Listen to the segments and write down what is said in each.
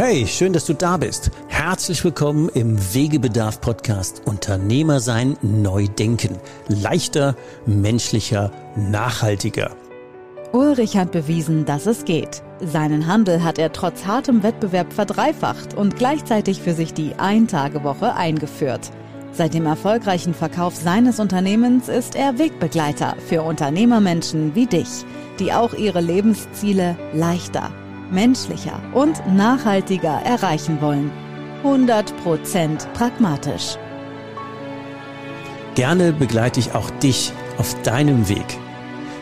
Hey, schön, dass du da bist. Herzlich willkommen im Wegebedarf Podcast Unternehmer sein, neu denken. Leichter, menschlicher, nachhaltiger. Ulrich hat bewiesen, dass es geht. Seinen Handel hat er trotz hartem Wettbewerb verdreifacht und gleichzeitig für sich die Ein-Tage-Woche eingeführt. Seit dem erfolgreichen Verkauf seines Unternehmens ist er Wegbegleiter für Unternehmermenschen wie dich, die auch ihre Lebensziele leichter, menschlicher und nachhaltiger erreichen wollen. 100% pragmatisch. Gerne begleite ich auch dich auf deinem Weg.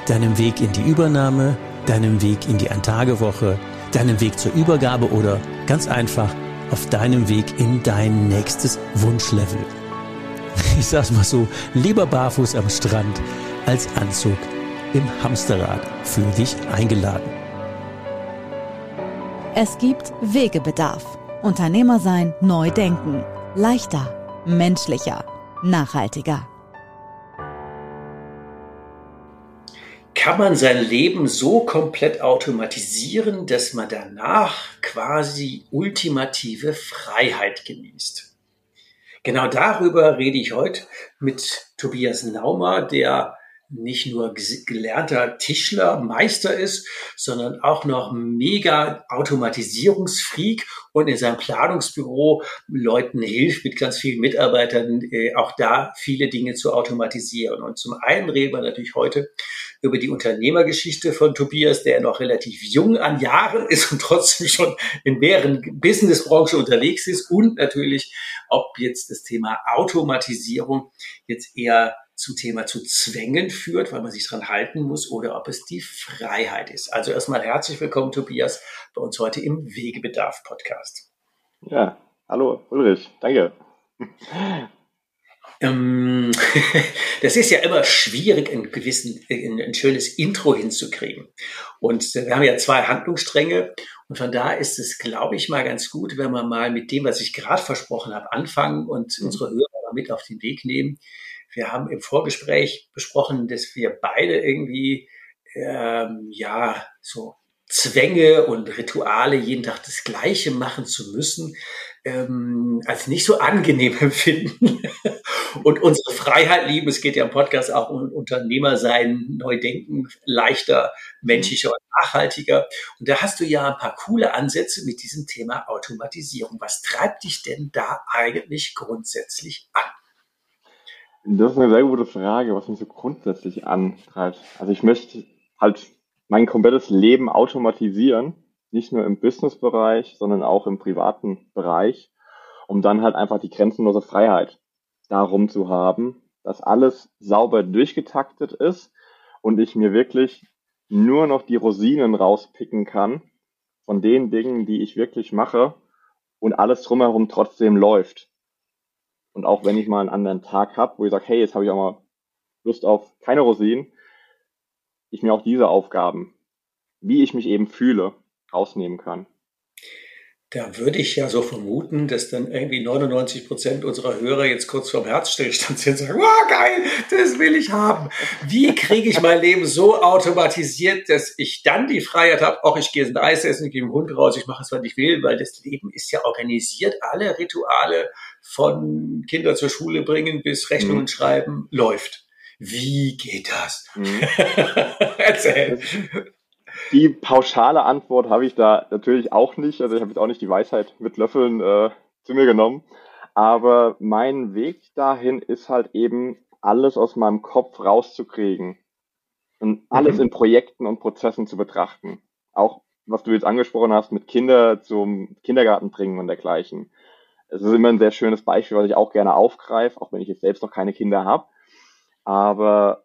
Deinem Weg in die Übernahme, deinem Weg in die Eintagewoche, deinem Weg zur Übergabe oder ganz einfach auf deinem Weg in dein nächstes Wunschlevel. Ich sag's mal so, lieber barfuß am Strand als Anzug im Hamsterrad für dich eingeladen. Es gibt Wegebedarf. Unternehmer sein, neu denken. Leichter, menschlicher, nachhaltiger. Kann man sein Leben so komplett automatisieren, dass man danach quasi ultimative Freiheit genießt? Genau darüber rede ich heute mit Tobias Naumer, der nicht nur gelernter Tischler, Meister ist, sondern auch noch mega Automatisierungsfreak und in seinem Planungsbüro Leuten hilft, mit ganz vielen Mitarbeitern äh, auch da viele Dinge zu automatisieren. Und zum einen reden wir natürlich heute über die Unternehmergeschichte von Tobias, der noch relativ jung an Jahren ist und trotzdem schon in mehreren Businessbranchen unterwegs ist und natürlich, ob jetzt das Thema Automatisierung jetzt eher zu Thema zu Zwängen führt, weil man sich dran halten muss, oder ob es die Freiheit ist. Also erstmal herzlich willkommen, Tobias, bei uns heute im Wegebedarf-Podcast. Ja, hallo Ulrich, danke. Ähm, das ist ja immer schwierig, ein, gewissen, ein, schönes Intro hinzukriegen. Und wir haben ja zwei Handlungsstränge. Und von da ist es, glaube ich, mal ganz gut, wenn wir mal mit dem, was ich gerade versprochen habe, anfangen und mhm. unsere Hörer mit auf den Weg nehmen. Wir haben im Vorgespräch besprochen, dass wir beide irgendwie, ähm, ja, so Zwänge und Rituale, jeden Tag das Gleiche machen zu müssen, ähm, als nicht so angenehm empfinden und unsere Freiheit lieben. Es geht ja im Podcast auch um Unternehmer sein, neu denken, leichter, menschlicher und nachhaltiger. Und da hast du ja ein paar coole Ansätze mit diesem Thema Automatisierung. Was treibt dich denn da eigentlich grundsätzlich an? Das ist eine sehr gute Frage, was mich so grundsätzlich antreibt. Also ich möchte halt mein komplettes Leben automatisieren, nicht nur im Businessbereich, sondern auch im privaten Bereich, um dann halt einfach die grenzenlose Freiheit darum zu haben, dass alles sauber durchgetaktet ist und ich mir wirklich nur noch die Rosinen rauspicken kann von den Dingen, die ich wirklich mache und alles drumherum trotzdem läuft. Und auch wenn ich mal einen anderen Tag habe, wo ich sage, hey, jetzt habe ich auch mal Lust auf keine Rosinen, ich mir auch diese Aufgaben, wie ich mich eben fühle, rausnehmen kann. Da würde ich ja so vermuten, dass dann irgendwie 99 Prozent unserer Hörer jetzt kurz vorm Herzstillstand sind und sagen, oh geil, das will ich haben. Wie kriege ich mein Leben so automatisiert, dass ich dann die Freiheit habe, auch ich gehe ins Eis essen, ich gehe mit dem Hund raus, ich mache es, was ich will, weil das Leben ist ja organisiert. Alle Rituale von Kinder zur Schule bringen bis Rechnungen mhm. schreiben läuft. Wie geht das? Mhm. Erzähl. Die pauschale Antwort habe ich da natürlich auch nicht. Also ich habe jetzt auch nicht die Weisheit mit Löffeln äh, zu mir genommen. Aber mein Weg dahin ist halt eben, alles aus meinem Kopf rauszukriegen und alles mhm. in Projekten und Prozessen zu betrachten. Auch was du jetzt angesprochen hast, mit Kinder zum Kindergarten bringen und dergleichen. Es ist immer ein sehr schönes Beispiel, was ich auch gerne aufgreife, auch wenn ich jetzt selbst noch keine Kinder habe. Aber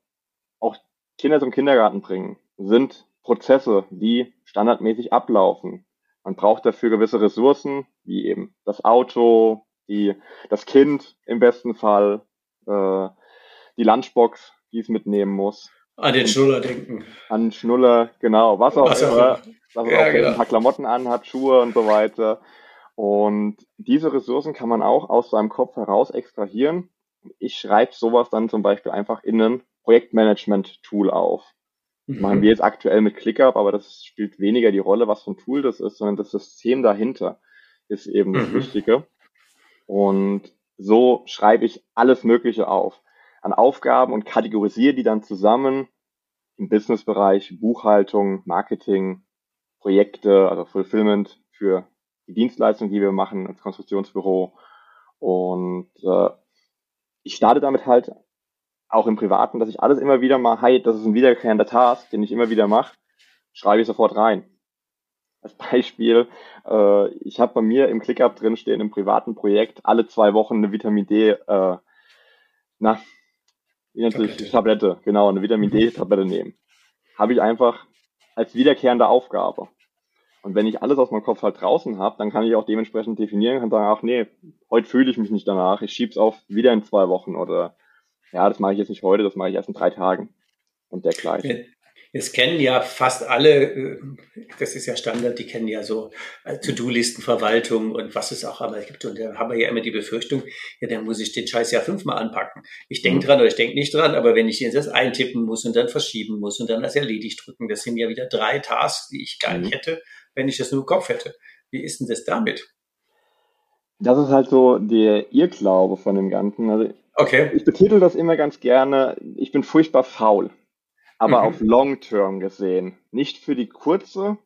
auch Kinder zum Kindergarten bringen sind Prozesse, die standardmäßig ablaufen. Man braucht dafür gewisse Ressourcen, wie eben das Auto, die, das Kind im besten Fall, äh, die Lunchbox, die es mitnehmen muss. An den Schnuller denken. An den Schnuller, genau. Was auch was immer. Was ja, auch genau. ein paar Klamotten anhat, Schuhe und so weiter. Und diese Ressourcen kann man auch aus seinem Kopf heraus extrahieren. Ich schreibe sowas dann zum Beispiel einfach in ein Projektmanagement-Tool auf. Das mhm. machen wir jetzt aktuell mit ClickUp, aber das spielt weniger die Rolle, was für ein Tool das ist, sondern das System dahinter. ist eben das mhm. Wichtige. Und so schreibe ich alles Mögliche auf an Aufgaben und kategorisiere die dann zusammen im Businessbereich, Buchhaltung, Marketing, Projekte, also Fulfillment für die Dienstleistung, die wir machen als Konstruktionsbüro. Und äh, ich starte damit halt auch im Privaten, dass ich alles immer wieder mal, hey, das ist ein wiederkehrender Task, den ich immer wieder mache, schreibe ich sofort rein. Als Beispiel, äh, ich habe bei mir im ClickUp drin stehen, im privaten Projekt, alle zwei Wochen eine Vitamin D, äh, na, wie nennt sich Tablette, genau, eine Vitamin D-Tablette nehmen. Habe ich einfach als wiederkehrende Aufgabe. Und wenn ich alles aus meinem Kopf halt draußen habe, dann kann ich auch dementsprechend definieren, kann sagen, ach nee, heute fühle ich mich nicht danach, ich schieb's auf wieder in zwei Wochen oder ja, das mache ich jetzt nicht heute, das mache ich erst in drei Tagen und dergleichen. Es kennen ja fast alle, äh, das ist ja Standard, die kennen ja so äh, To-Do-Listenverwaltung und was es auch immer gibt. Und da haben wir ja immer die Befürchtung, ja, dann muss ich den Scheiß ja fünfmal anpacken. Ich denke mhm. dran oder ich denke nicht dran, aber wenn ich jetzt das eintippen muss und dann verschieben muss und dann das erledigt drücken, das sind ja wieder drei Tasks, die ich gar nicht mhm. hätte, wenn ich das nur im Kopf hätte. Wie ist denn das damit? Das ist halt so der Irrglaube von dem Ganzen. Also okay. ich betitel das immer ganz gerne, ich bin furchtbar faul aber mhm. auf Long Term gesehen. Nicht für die kurze,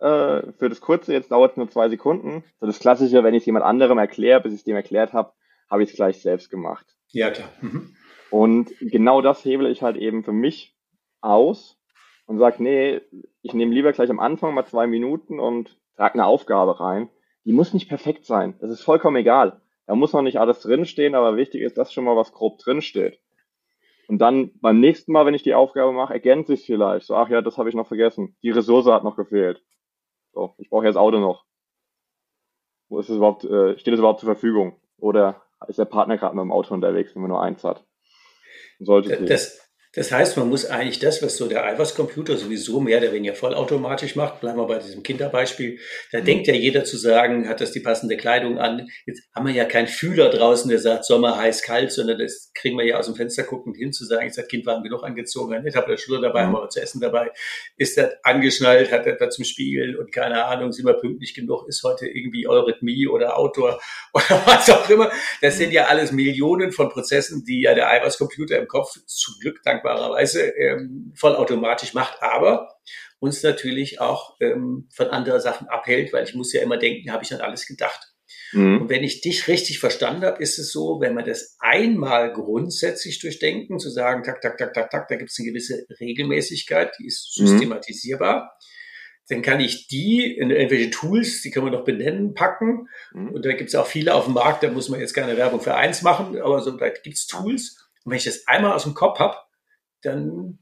äh, für das kurze, jetzt dauert es nur zwei Sekunden. So das Klassische, wenn ich es jemand anderem erkläre, bis ich es dem erklärt habe, habe ich es gleich selbst gemacht. Ja, klar. Mhm. Und genau das hebele ich halt eben für mich aus und sage, nee, ich nehme lieber gleich am Anfang mal zwei Minuten und trage eine Aufgabe rein. Die muss nicht perfekt sein. Das ist vollkommen egal. Da muss noch nicht alles drinstehen, aber wichtig ist, dass schon mal was grob drinsteht. Und dann beim nächsten Mal, wenn ich die Aufgabe mache, ergänze ich es vielleicht. So, ach ja, das habe ich noch vergessen. Die Ressource hat noch gefehlt. So, ich brauche jetzt Auto noch. Wo ist es überhaupt, äh, steht es überhaupt zur Verfügung? Oder ist der Partner gerade mit dem Auto unterwegs, wenn man nur eins hat? Sollte das, das heißt, man muss eigentlich das, was so der Eiweißcomputer sowieso mehr oder weniger vollautomatisch macht, bleiben wir bei diesem Kinderbeispiel, da mhm. denkt ja jeder zu sagen, hat das die passende Kleidung an. Jetzt haben wir ja keinen Fühler draußen, der sagt Sommer, heiß, kalt, sondern das kriegen wir ja aus dem Fenster guckend hin zu sagen, jetzt hat Kind warm genug angezogen, nicht, habe der Schule dabei, haben wir was zu essen dabei, ist das angeschnallt, hat er da zum Spiegel und keine Ahnung, sind wir pünktlich genug, ist heute irgendwie Eurythmie oder Outdoor oder was auch immer. Das sind ja alles Millionen von Prozessen, die ja der Eiweißcomputer im Kopf zum Glück dank dankbarerweise ähm, vollautomatisch macht, aber uns natürlich auch ähm, von anderen Sachen abhält, weil ich muss ja immer denken, habe ich an alles gedacht. Mhm. Und wenn ich dich richtig verstanden habe, ist es so, wenn man das einmal grundsätzlich durchdenken, zu sagen, tak, tak, tak, tak, tak, da gibt es eine gewisse Regelmäßigkeit, die ist mhm. systematisierbar. Mhm. Dann kann ich die in irgendwelche Tools, die kann man noch benennen, packen. Mhm. Und da gibt es auch viele auf dem Markt, da muss man jetzt keine Werbung für eins machen, aber so, da gibt es Tools. Und wenn ich das einmal aus dem Kopf habe, dann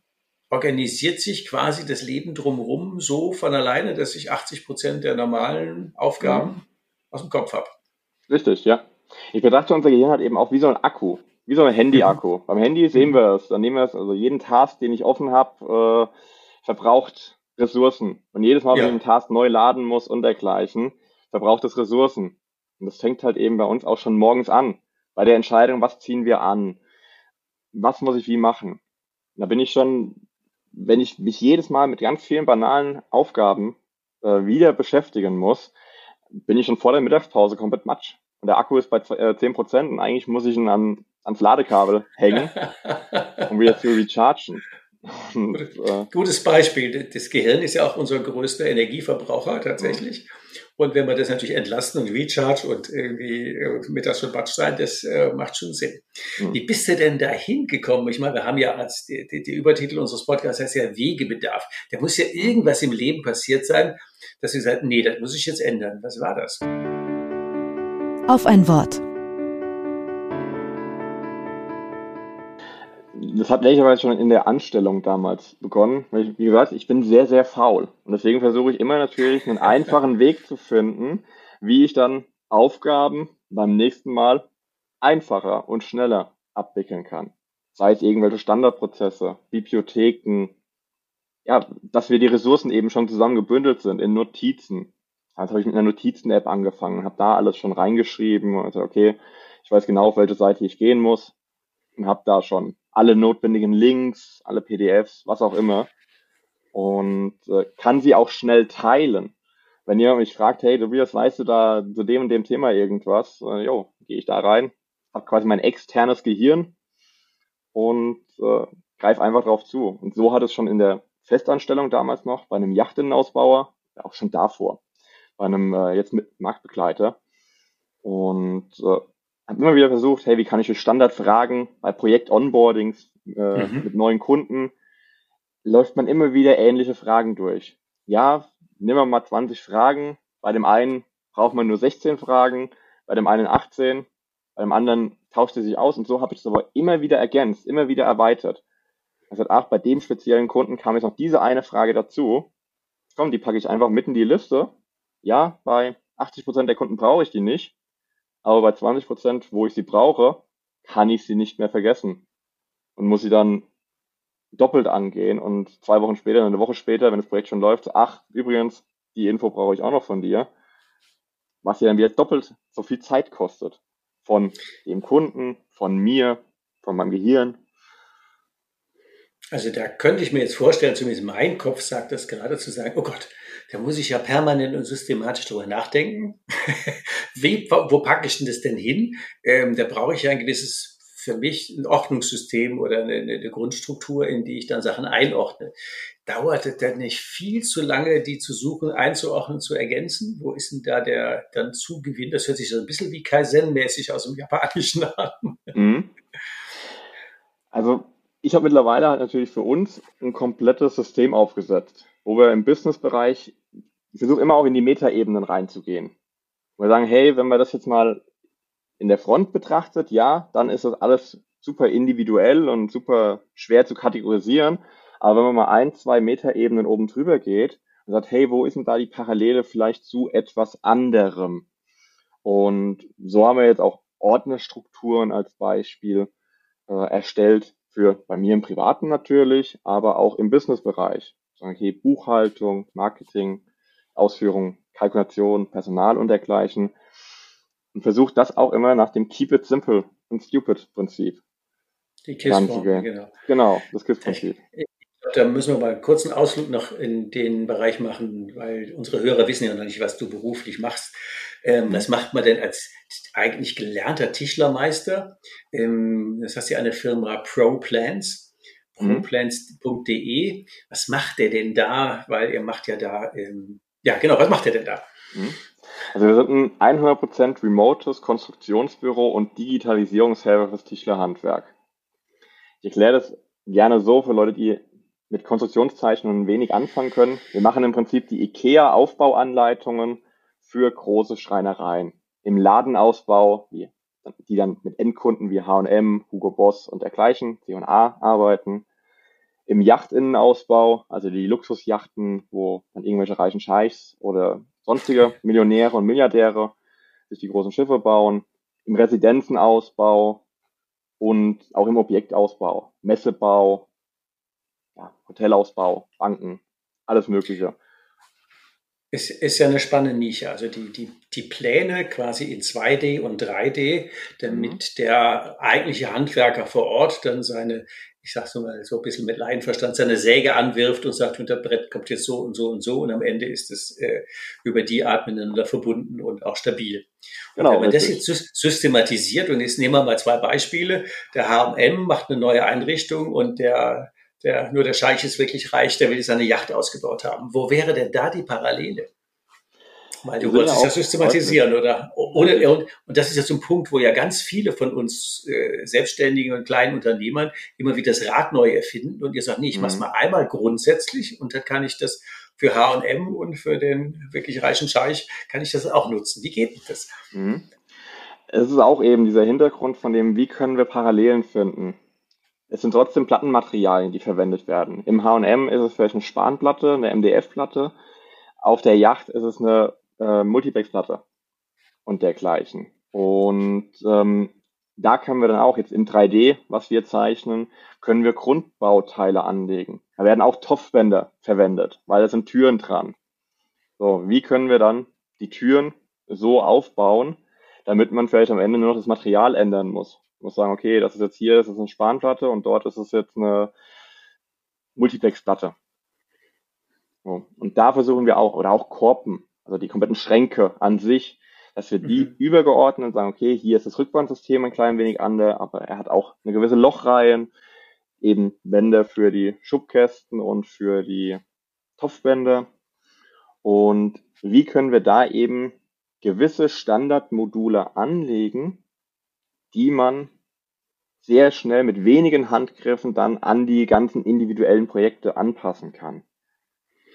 organisiert sich quasi das Leben drumherum so von alleine, dass ich 80 Prozent der normalen Aufgaben mhm. aus dem Kopf habe. Richtig, ja. Ich betrachte unser Gehirn halt eben auch wie so ein Akku, wie so ein Handy-Akku. Mhm. Beim Handy sehen wir es, dann nehmen wir es, also jeden Task, den ich offen habe, äh, verbraucht Ressourcen. Und jedes Mal, ja. wenn ich einen Task neu laden muss und dergleichen, verbraucht es Ressourcen. Und das fängt halt eben bei uns auch schon morgens an. Bei der Entscheidung, was ziehen wir an? Was muss ich wie machen? Da bin ich schon, wenn ich mich jedes Mal mit ganz vielen banalen Aufgaben äh, wieder beschäftigen muss, bin ich schon vor der Mittagspause komplett matsch. Und der Akku ist bei äh, 10% und eigentlich muss ich ihn an, ans Ladekabel hängen, um wieder zu rechargen. Gutes Beispiel. Das Gehirn ist ja auch unser größter Energieverbraucher tatsächlich. Mhm. Und wenn man das natürlich entlasten und recharge und irgendwie äh, mittags schon Batsch sein, das äh, macht schon Sinn. Mhm. Wie bist du denn da hingekommen? Ich meine, wir haben ja als die, die, die Übertitel unseres Podcasts heißt ja Wegebedarf. Da muss ja irgendwas im Leben passiert sein, dass du gesagt nee, das muss ich jetzt ändern. Was war das? Auf ein Wort. Das hat ehrlicherweise schon in der Anstellung damals begonnen. Wie gesagt, ich bin sehr, sehr faul. Und deswegen versuche ich immer natürlich einen einfachen Weg zu finden, wie ich dann Aufgaben beim nächsten Mal einfacher und schneller abwickeln kann. Sei es irgendwelche Standardprozesse, Bibliotheken, ja, dass wir die Ressourcen eben schon zusammen gebündelt sind in Notizen. Also habe ich mit einer Notizen-App angefangen, habe da alles schon reingeschrieben und also okay, ich weiß genau, auf welche Seite ich gehen muss und habe da schon alle notwendigen Links, alle PDFs, was auch immer und äh, kann sie auch schnell teilen. wenn jemand mich fragt, hey Tobias, weißt du da zu dem und dem Thema irgendwas? Äh, jo, gehe ich da rein, habe quasi mein externes Gehirn und äh, greife einfach drauf zu. Und so hat es schon in der Festanstellung damals noch bei einem Yachtinnenausbauer, auch schon davor, bei einem äh, jetzt mit Marktbegleiter und äh, habe immer wieder versucht, hey, wie kann ich für Standardfragen bei Projekt-Onboardings äh, mhm. mit neuen Kunden, läuft man immer wieder ähnliche Fragen durch. Ja, nehmen wir mal 20 Fragen. Bei dem einen braucht man nur 16 Fragen, bei dem einen 18, bei dem anderen tauscht es sich aus und so habe ich es aber immer wieder ergänzt, immer wieder erweitert. Also ach, bei dem speziellen Kunden kam jetzt noch diese eine Frage dazu. Komm, die packe ich einfach mit in die Liste. Ja, bei 80 Prozent der Kunden brauche ich die nicht, aber bei 20%, Prozent, wo ich sie brauche, kann ich sie nicht mehr vergessen und muss sie dann doppelt angehen und zwei Wochen später, eine Woche später, wenn das Projekt schon läuft, ach, übrigens, die Info brauche ich auch noch von dir, was ja dann wieder doppelt so viel Zeit kostet. Von dem Kunden, von mir, von meinem Gehirn. Also da könnte ich mir jetzt vorstellen, zumindest mein Kopf sagt das gerade zu sagen, oh Gott, da muss ich ja permanent und systematisch drüber nachdenken. Wie, wo packe ich denn das denn hin? Ähm, da brauche ich ja ein gewisses für mich ein Ordnungssystem oder eine, eine, Grundstruktur, in die ich dann Sachen einordne. Dauert es denn nicht viel zu lange, die zu suchen, einzuordnen, zu ergänzen? Wo ist denn da der dann Zugewinn? Das hört sich so ein bisschen wie Kaizen-mäßig aus dem Japanischen an. Mhm. Also ich habe mittlerweile halt natürlich für uns ein komplettes System aufgesetzt, wo wir im Business-Bereich, ich immer auch in die Metaebenen reinzugehen. wir sagen, hey, wenn wir das jetzt mal in der Front betrachtet, ja, dann ist das alles super individuell und super schwer zu kategorisieren. Aber wenn man mal ein, zwei Meter-Ebenen oben drüber geht und sagt, hey, wo ist denn da die Parallele vielleicht zu etwas anderem? Und so haben wir jetzt auch Ordnerstrukturen als Beispiel äh, erstellt für bei mir im Privaten natürlich, aber auch im Businessbereich. Sagen, okay, Buchhaltung, Marketing, Ausführung, Kalkulation, Personal und dergleichen und versucht das auch immer nach dem Keep it simple und stupid Prinzip. Die KISS-Formel, genau. Genau, das KISS-Prinzip. Da müssen wir mal einen kurzen Ausflug noch in den Bereich machen, weil unsere Hörer wissen ja noch nicht, was du beruflich machst. Ähm, mhm. was macht man denn als eigentlich gelernter Tischlermeister? Ähm, das heißt ja eine Firma ProPlans, mhm. proplans.de. Was macht der denn da? Weil ihr macht ja da, ähm, ja genau, was macht der denn da? Mhm. Also wir sind ein 100% remotes Konstruktionsbüro und Digitalisierungshelfer fürs Tischlerhandwerk. Ich erkläre das gerne so für Leute, die mit Konstruktionszeichnungen wenig anfangen können. Wir machen im Prinzip die IKEA-Aufbauanleitungen für große Schreinereien. Im Ladenausbau, die dann mit Endkunden wie H&M, Hugo Boss und dergleichen, C&A arbeiten. Im Yachtinnenausbau, also die Luxusjachten, wo dann irgendwelche reichen Scheichs oder sonstige Millionäre und Milliardäre sich die großen Schiffe bauen, im Residenzenausbau und auch im Objektausbau, Messebau, ja, Hotelausbau, Banken, alles Mögliche. Es ist ja eine spannende Nische. Also die, die, die Pläne quasi in 2D und 3D, damit mhm. der eigentliche Handwerker vor Ort dann seine ich sag's nur mal so ein bisschen mit Laienverstand, seine Säge anwirft und sagt, unter Brett kommt jetzt so und so und so und am Ende ist es äh, über die Art miteinander verbunden und auch stabil. Genau, wenn man das jetzt systematisiert und jetzt nehmen wir mal zwei Beispiele. Der H&M macht eine neue Einrichtung und der, der, nur der Scheich ist wirklich reich, der will seine Yacht ausgebaut haben. Wo wäre denn da die Parallele? Weil du wolltest es ja systematisieren, oder? Ohne, und, und das ist ja so ein Punkt, wo ja ganz viele von uns äh, Selbstständigen und kleinen Unternehmern immer wieder das Rad neu erfinden und ihr sagt, nee, ich mhm. mach's mal einmal grundsätzlich und dann kann ich das für H&M und für den wirklich reichen Scheich kann ich das auch nutzen. Wie geht das? Mhm. Es ist auch eben dieser Hintergrund von dem, wie können wir Parallelen finden. Es sind trotzdem Plattenmaterialien, die verwendet werden. Im H&M ist es vielleicht eine Spanplatte, eine MDF-Platte. Auf der Yacht ist es eine äh, Multiplex-Platte und dergleichen. Und ähm, da können wir dann auch jetzt in 3D, was wir zeichnen, können wir Grundbauteile anlegen. Da werden auch Topfbänder verwendet, weil da sind Türen dran. So, wie können wir dann die Türen so aufbauen, damit man vielleicht am Ende nur noch das Material ändern muss. Ich muss sagen, okay, das ist jetzt hier, das ist eine Spanplatte und dort ist es jetzt eine Multiplex-Platte. So, und da versuchen wir auch, oder auch Korpen, also die kompletten Schränke an sich, dass wir die mhm. übergeordnen und sagen, okay, hier ist das Rückbandsystem ein klein wenig anders, aber er hat auch eine gewisse Lochreihen, eben Wände für die Schubkästen und für die Topfbänder. Und wie können wir da eben gewisse Standardmodule anlegen, die man sehr schnell mit wenigen Handgriffen dann an die ganzen individuellen Projekte anpassen kann.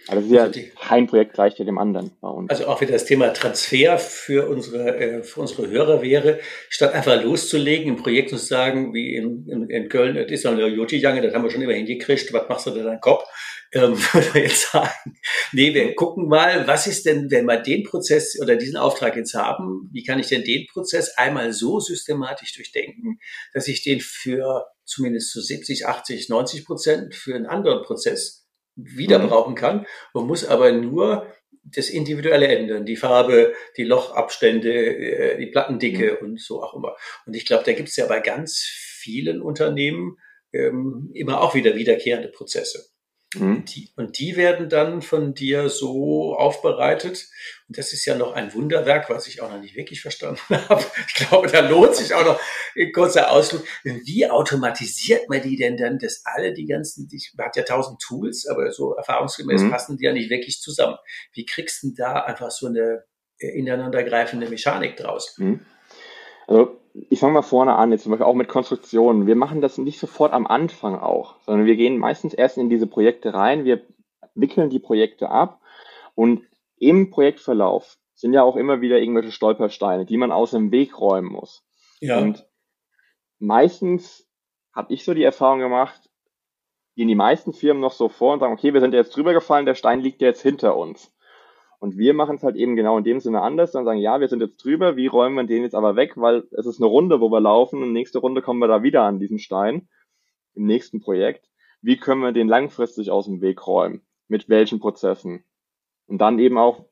Also das ist ja also die, kein Projekt gleich dem anderen bei uns. Also auch wieder das Thema Transfer für unsere, äh, für unsere Hörer wäre, statt einfach loszulegen im Projekt und zu sagen, wie in, in, in Köln, das ist ja eine Joti-Jange, das haben wir schon immer hingekriegt, was machst du da deinen Kopf? Ähm, würde jetzt sagen, nee, wir gucken mal, was ist denn, wenn wir den Prozess oder diesen Auftrag jetzt haben, wie kann ich denn den Prozess einmal so systematisch durchdenken, dass ich den für zumindest zu 70, 80, 90 Prozent für einen anderen Prozess wieder mhm. brauchen kann. Man muss aber nur das Individuelle ändern, die Farbe, die Lochabstände, äh, die Plattendicke mhm. und so auch immer. Und ich glaube, da gibt es ja bei ganz vielen Unternehmen ähm, immer auch wieder wiederkehrende Prozesse. Mhm. Die, und die werden dann von dir so aufbereitet. Und das ist ja noch ein Wunderwerk, was ich auch noch nicht wirklich verstanden habe. Ich glaube, da lohnt sich auch noch ein kurzer Ausflug. Wie automatisiert man die denn dann, dass alle die ganzen, die, man hat ja tausend Tools, aber so erfahrungsgemäß mhm. passen die ja nicht wirklich zusammen. Wie kriegst du denn da einfach so eine äh, ineinandergreifende Mechanik draus? Mhm. Also ich fange mal vorne an, jetzt zum Beispiel auch mit Konstruktionen. Wir machen das nicht sofort am Anfang auch, sondern wir gehen meistens erst in diese Projekte rein, wir wickeln die Projekte ab und im Projektverlauf sind ja auch immer wieder irgendwelche Stolpersteine, die man aus dem Weg räumen muss. Ja. Und meistens habe ich so die Erfahrung gemacht, gehen die meisten Firmen noch so vor und sagen, okay, wir sind jetzt drüber gefallen, der Stein liegt jetzt hinter uns. Und wir machen es halt eben genau in dem Sinne anders, dann sagen, ja, wir sind jetzt drüber, wie räumen wir den jetzt aber weg, weil es ist eine Runde, wo wir laufen und nächste Runde kommen wir da wieder an diesen Stein im nächsten Projekt. Wie können wir den langfristig aus dem Weg räumen? Mit welchen Prozessen? Und dann eben auch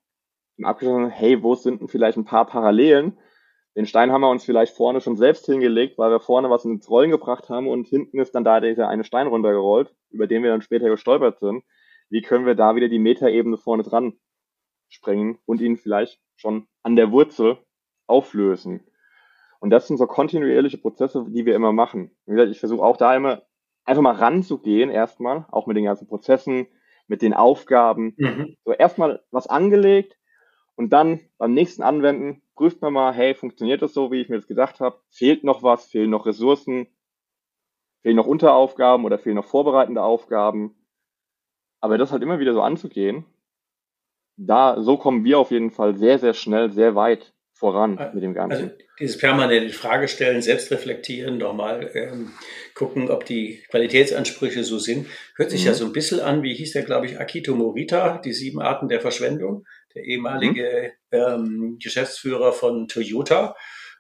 im Abgeschlossen, hey, wo sind denn vielleicht ein paar Parallelen? Den Stein haben wir uns vielleicht vorne schon selbst hingelegt, weil wir vorne was ins Rollen gebracht haben und hinten ist dann da dieser eine Stein runtergerollt, über den wir dann später gestolpert sind. Wie können wir da wieder die Metaebene vorne dran sprengen und ihn vielleicht schon an der Wurzel auflösen. Und das sind so kontinuierliche Prozesse, die wir immer machen. Wie gesagt, ich versuche auch da immer einfach mal ranzugehen, erstmal, auch mit den ganzen Prozessen, mit den Aufgaben. Mhm. So erstmal was angelegt und dann beim nächsten Anwenden prüft man mal, hey, funktioniert das so, wie ich mir das gedacht habe? Fehlt noch was? Fehlen noch Ressourcen? Fehlen noch Unteraufgaben oder fehlen noch vorbereitende Aufgaben? Aber das halt immer wieder so anzugehen da, so kommen wir auf jeden Fall sehr, sehr schnell, sehr weit voran äh, mit dem Ganzen. Also dieses permanente Frage stellen, selbst reflektieren, nochmal ähm, gucken, ob die Qualitätsansprüche so sind. Hört sich mhm. ja so ein bisschen an, wie hieß der, glaube ich, Akito Morita, die sieben Arten der Verschwendung, der ehemalige mhm. ähm, Geschäftsführer von Toyota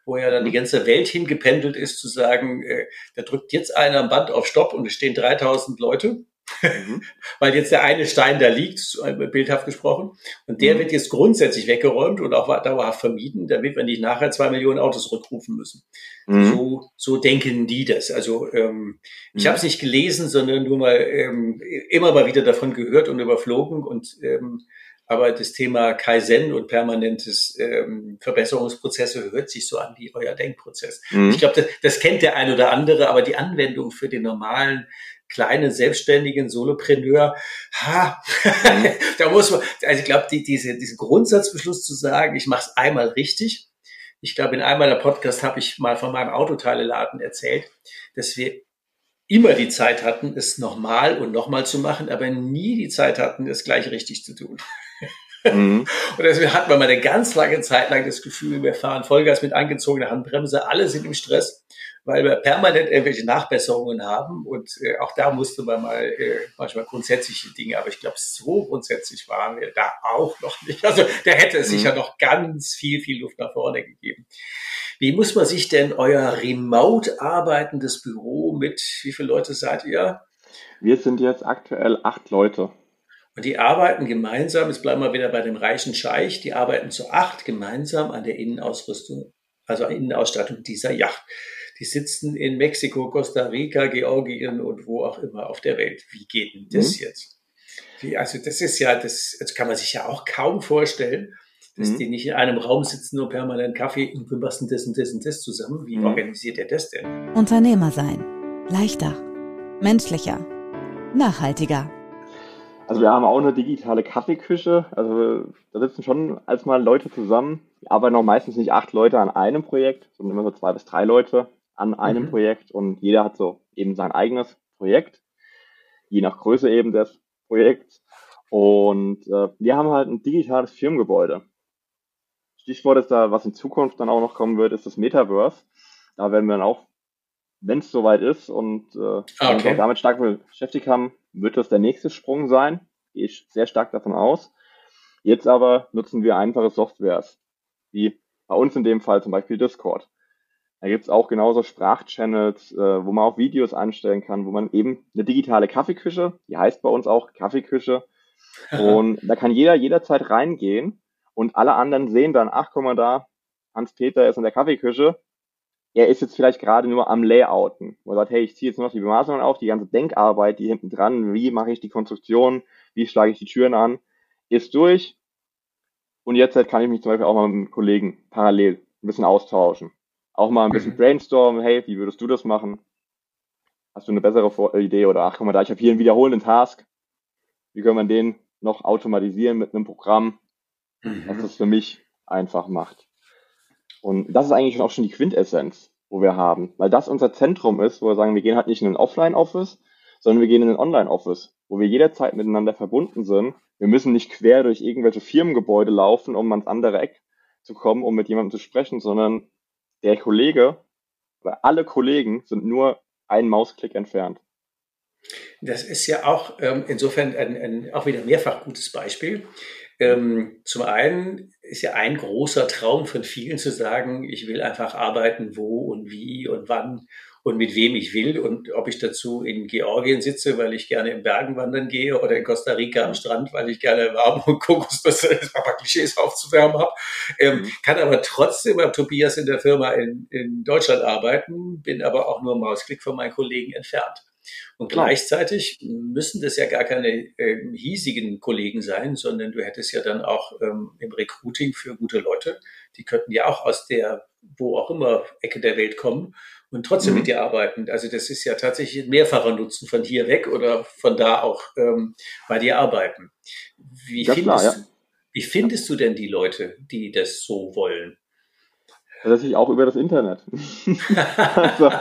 wo ja dann die mhm. ganze Welt hingependelt ist, zu sagen, äh, da drückt jetzt einer am Band auf Stopp und es stehen 3000 Leute Mhm. Weil jetzt der eine Stein da liegt, bildhaft gesprochen, und der mhm. wird jetzt grundsätzlich weggeräumt und auch dauerhaft vermieden, damit wir nicht nachher zwei Millionen Autos rückrufen müssen. Mhm. So, so denken die das. Also ähm, ich mhm. habe es nicht gelesen, sondern nur mal ähm, immer mal wieder davon gehört und überflogen und ähm, aber das Thema Kaizen und permanentes ähm, Verbesserungsprozesse hört sich so an wie euer Denkprozess. Mhm. Ich glaube, das, das kennt der ein oder andere, aber die Anwendung für den normalen kleinen selbstständigen Solopreneur, ha, mhm. da muss man, also ich glaube, die, diese, diesen Grundsatzbeschluss zu sagen, ich mache es einmal richtig. Ich glaube, in einem meiner Podcasts habe ich mal von meinem Autoteileladen erzählt, dass wir immer die Zeit hatten, es nochmal und nochmal zu machen, aber nie die Zeit hatten, es gleich richtig zu tun. Mhm. Und deswegen hatten wir mal eine ganz lange Zeit lang das Gefühl, wir fahren Vollgas mit angezogener Handbremse, alle sind im Stress weil wir permanent irgendwelche Nachbesserungen haben und äh, auch da musste man mal äh, manchmal grundsätzliche Dinge, aber ich glaube, so grundsätzlich waren wir da auch noch nicht. Also da hätte es mhm. sicher noch ganz viel, viel Luft nach vorne gegeben. Wie muss man sich denn euer remote arbeitendes Büro mit, wie viele Leute seid ihr? Wir sind jetzt aktuell acht Leute. Und die arbeiten gemeinsam, jetzt bleiben wir wieder bei dem reichen Scheich, die arbeiten zu acht gemeinsam an der Innenausrüstung, also Innenausstattung dieser Yacht die sitzen in Mexiko, Costa Rica, Georgien und wo auch immer auf der Welt. Wie geht denn das mhm. jetzt? Wie, also das ist ja, das, das kann man sich ja auch kaum vorstellen, dass mhm. die nicht in einem Raum sitzen, nur permanent Kaffee und wir basteln das und das und das zusammen. Wie mhm. organisiert er das denn? Unternehmer sein. Leichter. Menschlicher. Nachhaltiger. Also wir haben auch eine digitale Kaffeeküche. Also da sitzen schon als mal Leute zusammen. Wir arbeiten auch meistens nicht acht Leute an einem Projekt, sondern immer so zwei bis drei Leute an einem mhm. Projekt und jeder hat so eben sein eigenes Projekt, je nach Größe eben des Projekts. Und äh, wir haben halt ein digitales Firmengebäude. Stichwort ist da, was in Zukunft dann auch noch kommen wird, ist das Metaverse. Da werden wir dann auch, wenn es soweit ist und äh, ah, okay. damit stark beschäftigt haben, wird das der nächste Sprung sein. Gehe ich sehr stark davon aus. Jetzt aber nutzen wir einfache Softwares, wie bei uns in dem Fall zum Beispiel Discord. Da gibt's auch genauso Sprachchannels, äh, wo man auch Videos anstellen kann, wo man eben eine digitale Kaffeeküche, die heißt bei uns auch Kaffeeküche, und da kann jeder jederzeit reingehen und alle anderen sehen dann, ach guck mal da, Hans-Peter ist in der Kaffeeküche, er ist jetzt vielleicht gerade nur am Layouten. Man sagt, hey, ich ziehe jetzt nur noch die Bemaßungen auf, die ganze Denkarbeit, die hinten dran, wie mache ich die Konstruktion, wie schlage ich die Türen an, ist durch. Und jetzt kann ich mich zum Beispiel auch mal mit einem Kollegen parallel ein bisschen austauschen. Auch mal ein bisschen mhm. brainstormen, hey, wie würdest du das machen? Hast du eine bessere Idee? Oder ach, guck mal da, ich habe hier einen wiederholenden Task. Wie können wir den noch automatisieren mit einem Programm, mhm. das das für mich einfach macht? Und das ist eigentlich auch schon die Quintessenz, wo wir haben, weil das unser Zentrum ist, wo wir sagen, wir gehen halt nicht in ein Offline-Office, sondern wir gehen in ein Online-Office, wo wir jederzeit miteinander verbunden sind. Wir müssen nicht quer durch irgendwelche Firmengebäude laufen, um ans andere Eck zu kommen, um mit jemandem zu sprechen, sondern der Kollege oder alle Kollegen sind nur einen Mausklick entfernt. Das ist ja auch ähm, insofern ein, ein, auch wieder mehrfach gutes Beispiel. Ähm, zum einen ist ja ein großer Traum von vielen zu sagen, ich will einfach arbeiten, wo und wie und wann und mit wem ich will und ob ich dazu in Georgien sitze, weil ich gerne im Bergen wandern gehe oder in Costa Rica am Strand, weil ich gerne warm und Kokosnüsse, ein paar Klischees aufzuwärmen habe, ähm, mhm. kann aber trotzdem beim Tobias in der Firma in, in Deutschland arbeiten, bin aber auch nur Mausklick von meinen Kollegen entfernt. Und gleichzeitig müssen das ja gar keine äh, hiesigen Kollegen sein, sondern du hättest ja dann auch ähm, im Recruiting für gute Leute, die könnten ja auch aus der, wo auch immer, Ecke der Welt kommen und trotzdem mhm. mit dir arbeiten. Also das ist ja tatsächlich ein mehrfacher Nutzen von hier weg oder von da auch ähm, bei dir arbeiten. Wie, findest, klar, ja. wie findest du denn die Leute, die das so wollen? Tatsächlich auch über das Internet. also,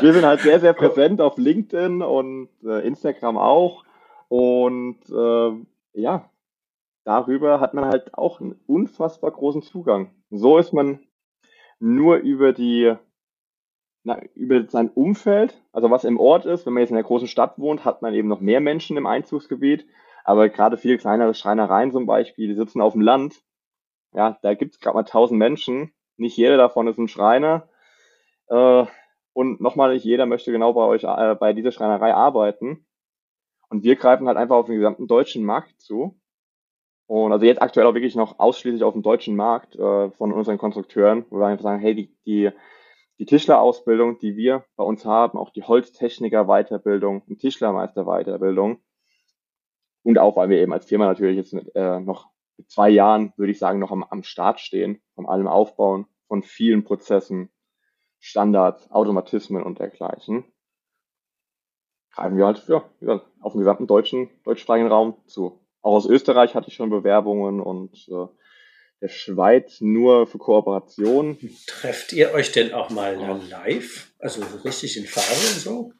wir sind halt sehr, sehr präsent auf LinkedIn und äh, Instagram auch. Und äh, ja, darüber hat man halt auch einen unfassbar großen Zugang. So ist man nur über die na, über sein Umfeld, also was im Ort ist, wenn man jetzt in einer großen Stadt wohnt, hat man eben noch mehr Menschen im Einzugsgebiet. Aber gerade viele kleinere Schreinereien zum Beispiel, die sitzen auf dem Land. Ja, da gibt es gerade mal tausend Menschen nicht jeder davon ist ein Schreiner. Äh, und nochmal, nicht jeder möchte genau bei euch, äh, bei dieser Schreinerei arbeiten. Und wir greifen halt einfach auf den gesamten deutschen Markt zu. Und also jetzt aktuell auch wirklich noch ausschließlich auf dem deutschen Markt äh, von unseren Konstrukteuren, wo wir einfach sagen, hey, die, die, die Tischlerausbildung, die wir bei uns haben, auch die Holztechniker-Weiterbildung, die Tischlermeister-Weiterbildung und auch, weil wir eben als Firma natürlich jetzt äh, noch zwei Jahren, würde ich sagen, noch am, am Start stehen, von allem Aufbauen, von vielen Prozessen, Standards, Automatismen und dergleichen, greifen wir halt ja, auf den gesamten deutschen, deutschsprachigen Raum zu. Auch aus Österreich hatte ich schon Bewerbungen und äh, der Schweiz nur für Kooperation. Trefft ihr euch denn auch mal live? Also richtig in Farbe und so?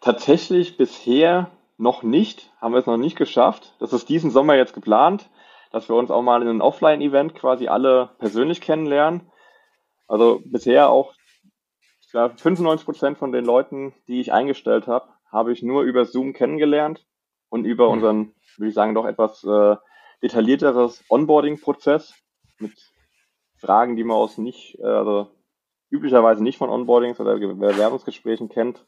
Tatsächlich bisher noch nicht, haben wir es noch nicht geschafft. Das ist diesen Sommer jetzt geplant dass wir uns auch mal in einem Offline-Event quasi alle persönlich kennenlernen. Also bisher auch, ich glaube, 95 Prozent von den Leuten, die ich eingestellt habe, habe ich nur über Zoom kennengelernt und über mhm. unseren, würde ich sagen, doch etwas äh, detaillierteres Onboarding-Prozess mit Fragen, die man aus nicht, äh, also üblicherweise nicht von Onboardings oder Bewerbungsgesprächen kennt.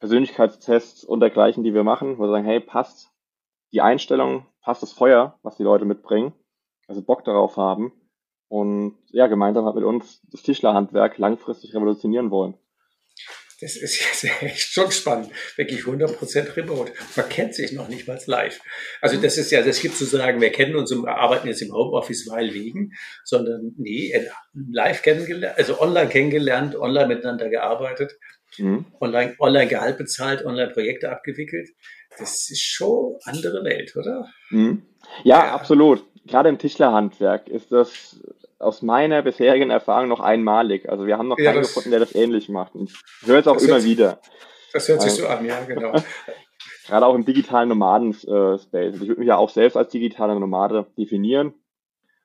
Persönlichkeitstests und dergleichen, die wir machen, wo wir sagen, hey, passt die Einstellung, passt das Feuer, was die Leute mitbringen, also Bock darauf haben und ja, gemeinsam halt mit uns das Tischlerhandwerk langfristig revolutionieren wollen. Das ist jetzt echt schon spannend. Wirklich 100% remote. Man kennt sich noch nicht mal live. Also das ist ja, das gibt zu sagen, wir kennen uns und arbeiten jetzt im Homeoffice weil wegen, sondern nee, live kennengelernt, also online kennengelernt, online miteinander gearbeitet, mhm. online, online Gehalt bezahlt, online Projekte abgewickelt. Das ist schon andere Welt, oder? Mhm. Ja, ja, absolut. Gerade im Tischlerhandwerk ist das aus meiner bisherigen Erfahrung noch einmalig. Also wir haben noch ja, keinen gefunden, der das ähnlich macht. Und ich höre es auch immer wieder. Das hört sich so an, ja, genau. Gerade auch im digitalen Nomaden-Space. Äh, ich würde mich ja auch selbst als digitaler Nomade definieren.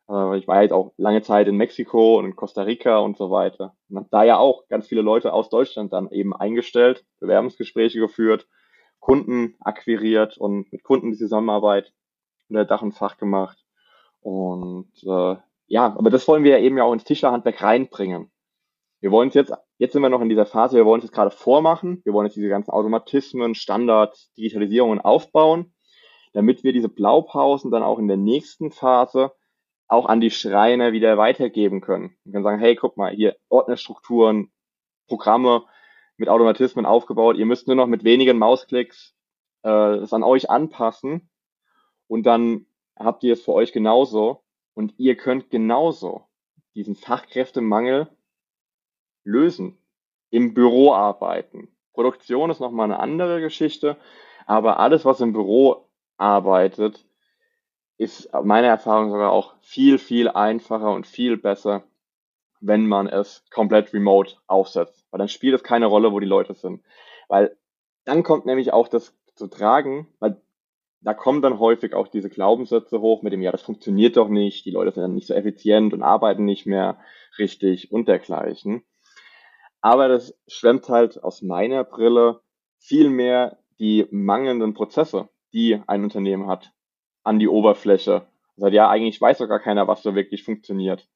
Äh, ich war jetzt auch lange Zeit in Mexiko und in Costa Rica und so weiter. Und habe da ja auch ganz viele Leute aus Deutschland dann eben eingestellt, Bewerbungsgespräche geführt, Kunden akquiriert und mit Kunden die Zusammenarbeit unter Dach und Fach gemacht. Und äh, ja, aber das wollen wir ja eben ja auch ins Tischlerhandwerk reinbringen. Wir wollen es jetzt, jetzt sind wir noch in dieser Phase, wir wollen es jetzt gerade vormachen. Wir wollen jetzt diese ganzen Automatismen, Standards, Digitalisierungen aufbauen, damit wir diese Blaupausen dann auch in der nächsten Phase auch an die Schreiner wieder weitergeben können. Wir können sagen, hey, guck mal, hier Ordnerstrukturen, Programme mit Automatismen aufgebaut. Ihr müsst nur noch mit wenigen Mausklicks äh, es an euch anpassen und dann habt ihr es für euch genauso und ihr könnt genauso diesen Fachkräftemangel lösen, im Büro arbeiten. Produktion ist nochmal eine andere Geschichte, aber alles, was im Büro arbeitet, ist meiner Erfahrung sogar auch viel, viel einfacher und viel besser, wenn man es komplett remote aufsetzt. Weil dann spielt es keine Rolle, wo die Leute sind. Weil dann kommt nämlich auch das zu tragen, weil da kommen dann häufig auch diese Glaubenssätze hoch mit dem, ja, das funktioniert doch nicht, die Leute sind dann nicht so effizient und arbeiten nicht mehr richtig und dergleichen. Aber das schwemmt halt aus meiner Brille viel mehr die mangelnden Prozesse, die ein Unternehmen hat, an die Oberfläche. Also ja, eigentlich weiß doch gar keiner, was so wirklich funktioniert